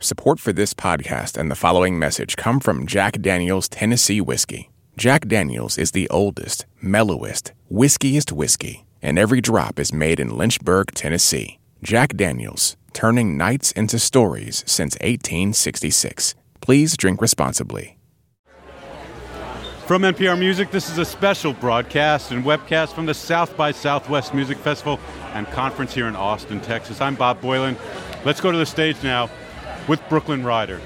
Support for this podcast and the following message come from Jack Daniels Tennessee Whiskey. Jack Daniels is the oldest, mellowest, whiskiest whiskey, and every drop is made in Lynchburg, Tennessee. Jack Daniels, turning nights into stories since 1866. Please drink responsibly. From NPR Music, this is a special broadcast and webcast from the South by Southwest Music Festival and Conference here in Austin, Texas. I'm Bob Boilen. Let's go to the stage now with Brooklyn Rider.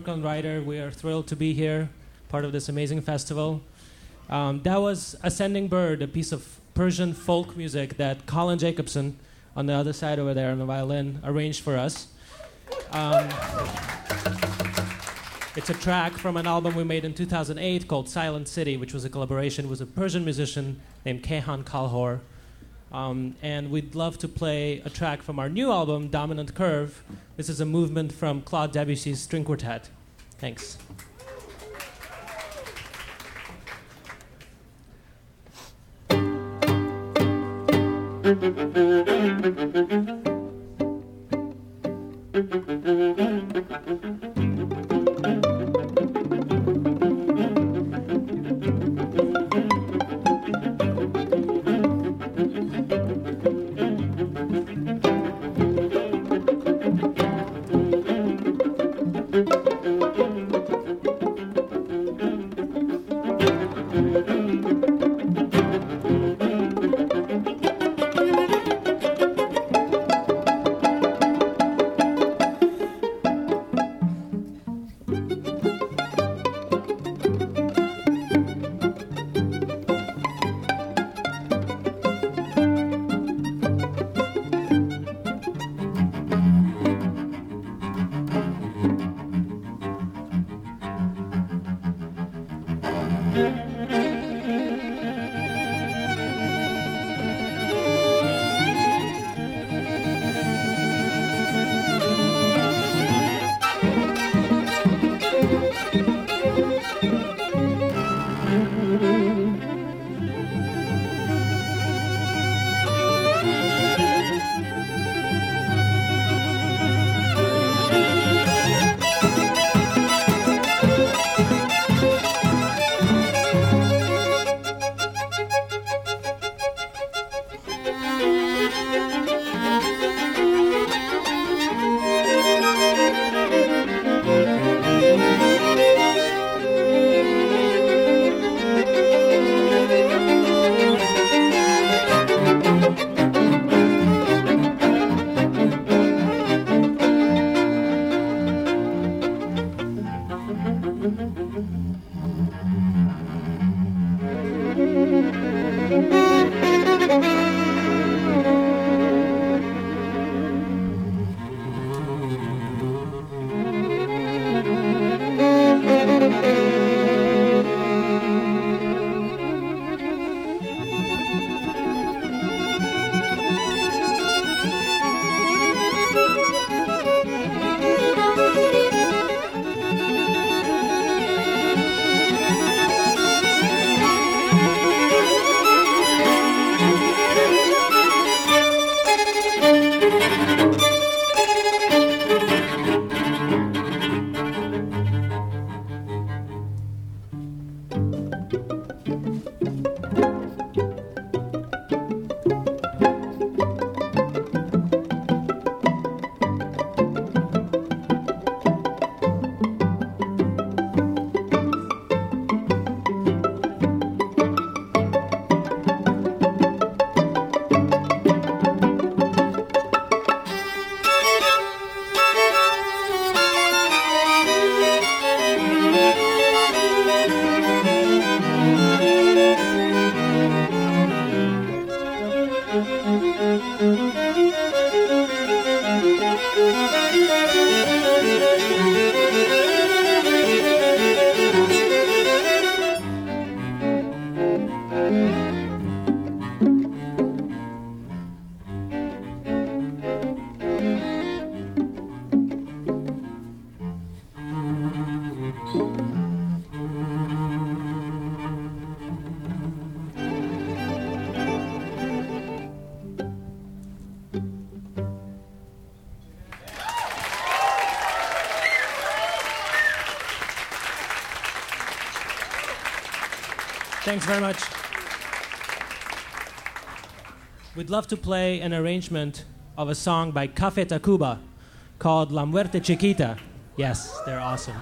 Brooklyn Rider. We are thrilled to be here, part of this amazing festival. Um, that was Ascending Bird, a piece of Persian folk music that Colin Jacobsen, on the other side over there on the violin, arranged for us. Um, it's a track from an album we made in 2008 called Silent City, which was a collaboration with a Persian musician named Kayhan Kalhor. Um, and we'd love to play a track from our new album, Dominant Curve. This is a movement from Claude Debussy's string quartet. Thanks. Thanks very much. We'd love to play an arrangement of a song by Café Tacuba called La Muerte Chiquita. Yes, they're awesome.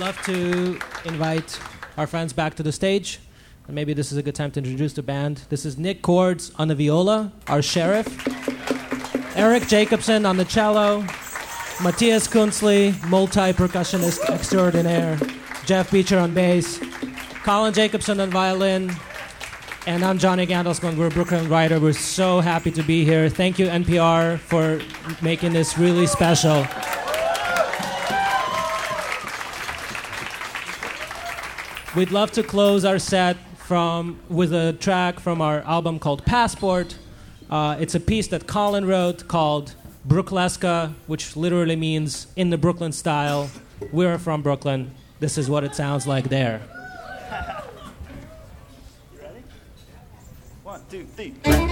Love to invite our friends back to the stage. And maybe this is a good time to introduce the band. This is Nick Cords on the viola, our sheriff. Eric Jacobsen on the cello. Matthias Kunzli, multi-percussionist extraordinaire. Jeff Beecher on bass. Colin Jacobsen on violin. And I'm Johnny Gandelsman. We're a Brooklyn Rider. We're so happy to be here. Thank you, NPR, for making this really special. We'd love to close our set from with a track from our album called Passport. Uh, it's a piece that Colin wrote called Brooklesca, which literally means in the Brooklyn style. We're from Brooklyn. This is what it sounds like there. You ready? One, two, three.